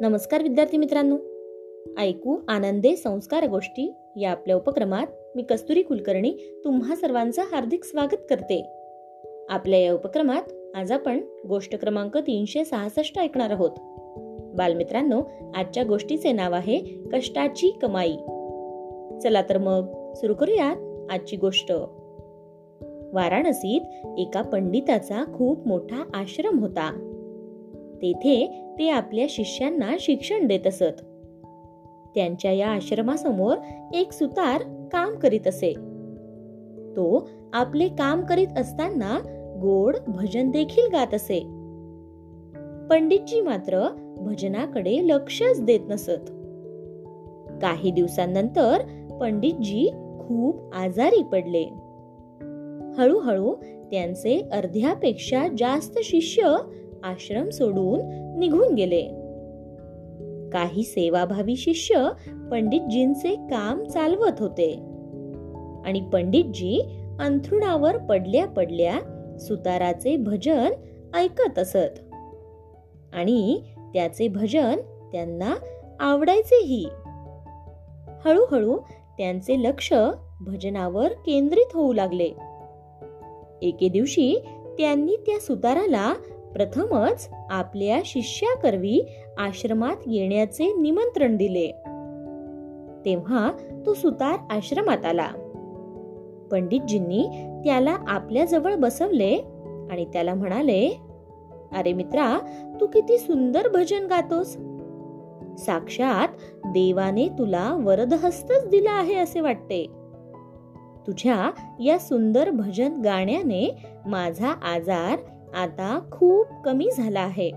नमस्कार विद्यार्थी मित्रांनो. ऐकू आनंदे संस्कार गोष्टी या आपल्या उपक्रमात मी कस्तुरी कुलकर्णी तुम्हा सर्वांचं हार्दिक स्वागत करते. आपल्या या उपक्रमात आज आपण गोष्ट क्रमांक तीनशे सहासष्ट ऐकणार आहोत. बालमित्रांनो आजच्या गोष्टीचे नाव आहे कष्टाची कमाई. चला तर मग सुरू करूयात आजची गोष्ट. वाराणसीत एका पंडिताचा खूप मोठा आश्रम होता. तेथे ते आपल्या शिष्यांना शिक्षण देत असत. त्यांच्या या आश्रमासमोर एक सुतार काम करीत असे. तो आपले काम करीत असताना गोड भजन देखील गात असे. पंडितजी मात्र भजनाकडे लक्षच देत नसत. काही दिवसांनंतर पंडितजी खूप आजारी पडले. हळूहळू त्यांचे अर्ध्यापेक्षा जास्त शिष्य आश्रम सोडून निघून गेले. काही सेवाभावी शिष्य पंडितजींचे काम चालवत होते. आणि पंडितजी अंथरुणावर पडल्या पडल्या सुताराचे भजन ऐकत असत. आणि त्याचे भजन त्यांना आवडायचेही. हळूहळू त्यांचे लक्ष भजनावर केंद्रित होऊ लागले. एके दिवशी त्यांनी त्या सुताराला प्रथमच आपल्या शिष्याकरवी आश्रमात येण्याचे निमंत्रण दिले. तेव्हा तो सुतार आश्रमात आला. पंडितजींनी त्याला आपल्या जवळ बसवले आणि त्याला म्हणाले अरे मित्रा तू किती सुंदर भजन गातोस. साक्षात देवाने तुला वरदहस्तच दिला आहे असे वाटते. तुझ्या या सुंदर भजन गाण्याने माझा आजार आता खूप कमी झाला आहे.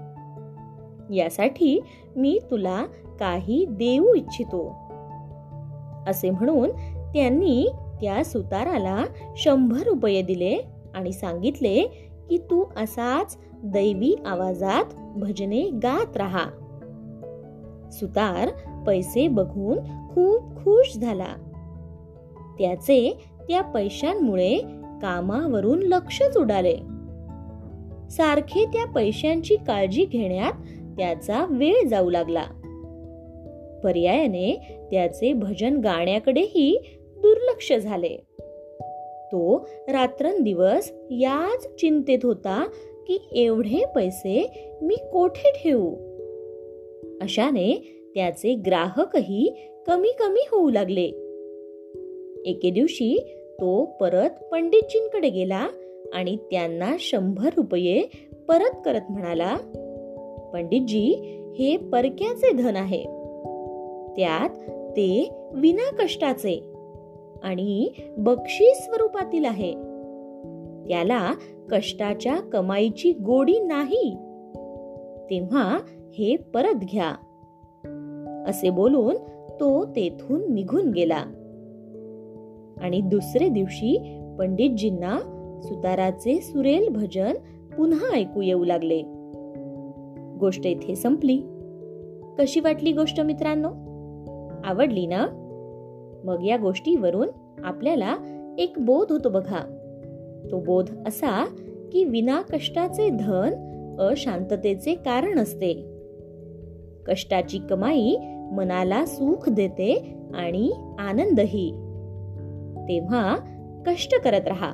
यासाठी मी तुला काही देऊ इच्छितो. असे म्हणून त्यांनी त्या सुताराला शंभर रुपये दिले आणि सांगितले की तू असाच दैवी आवाजात भजने गात राहा. सुतार पैसे बघून खूप खुश झाला. त्याचे त्या पैशांमुळे कामावरून लक्षच उडाले. सारखे त्या पैशांची काळजी घेण्यात त्याचा वेळ जाऊ लागला. पर्यायाने त्याचे भजन गाण्याकडेही दुर्लक्ष झाले. तो रात्रंदिवस याच चिंतेत होता की एवढे पैसे मी कोठे ठेवू? अशाने त्याचे ग्राहकही कमी कमी होऊ लागले. एके दिवशी तो परत पंडितजींकडे गेला आणि त्यांना शंभर रुपये परत करत म्हणाला पंडितजी हे परक्याचे धन आहे. त्यात ते विना कष्टाचे आणि बक्षीस स्वरूपातील आहे. त्याला कष्टाच्या कमाईची गोडी नाही. तेव्हा हे परत घ्या. असे बोलून तो तेथून निघून गेला. आणि दुसरे दिवशी पंडितजींना सुताराचे सुरेल भजन पुन्हा ऐकू येऊ लागले. गोष्ट इथे संपली. कशी वाटली गोष्ट मित्रांनो? आवडली ना? मग या गोष्टीवरून आपल्याला एक बोध होतो बघा. तो बोध असा की विना कष्टाचे धन अशांततेचे कारण असते. कष्टाची कमाई मनाला सुख देते आणि आनंदही. तेव्हा कष्ट करत राहा.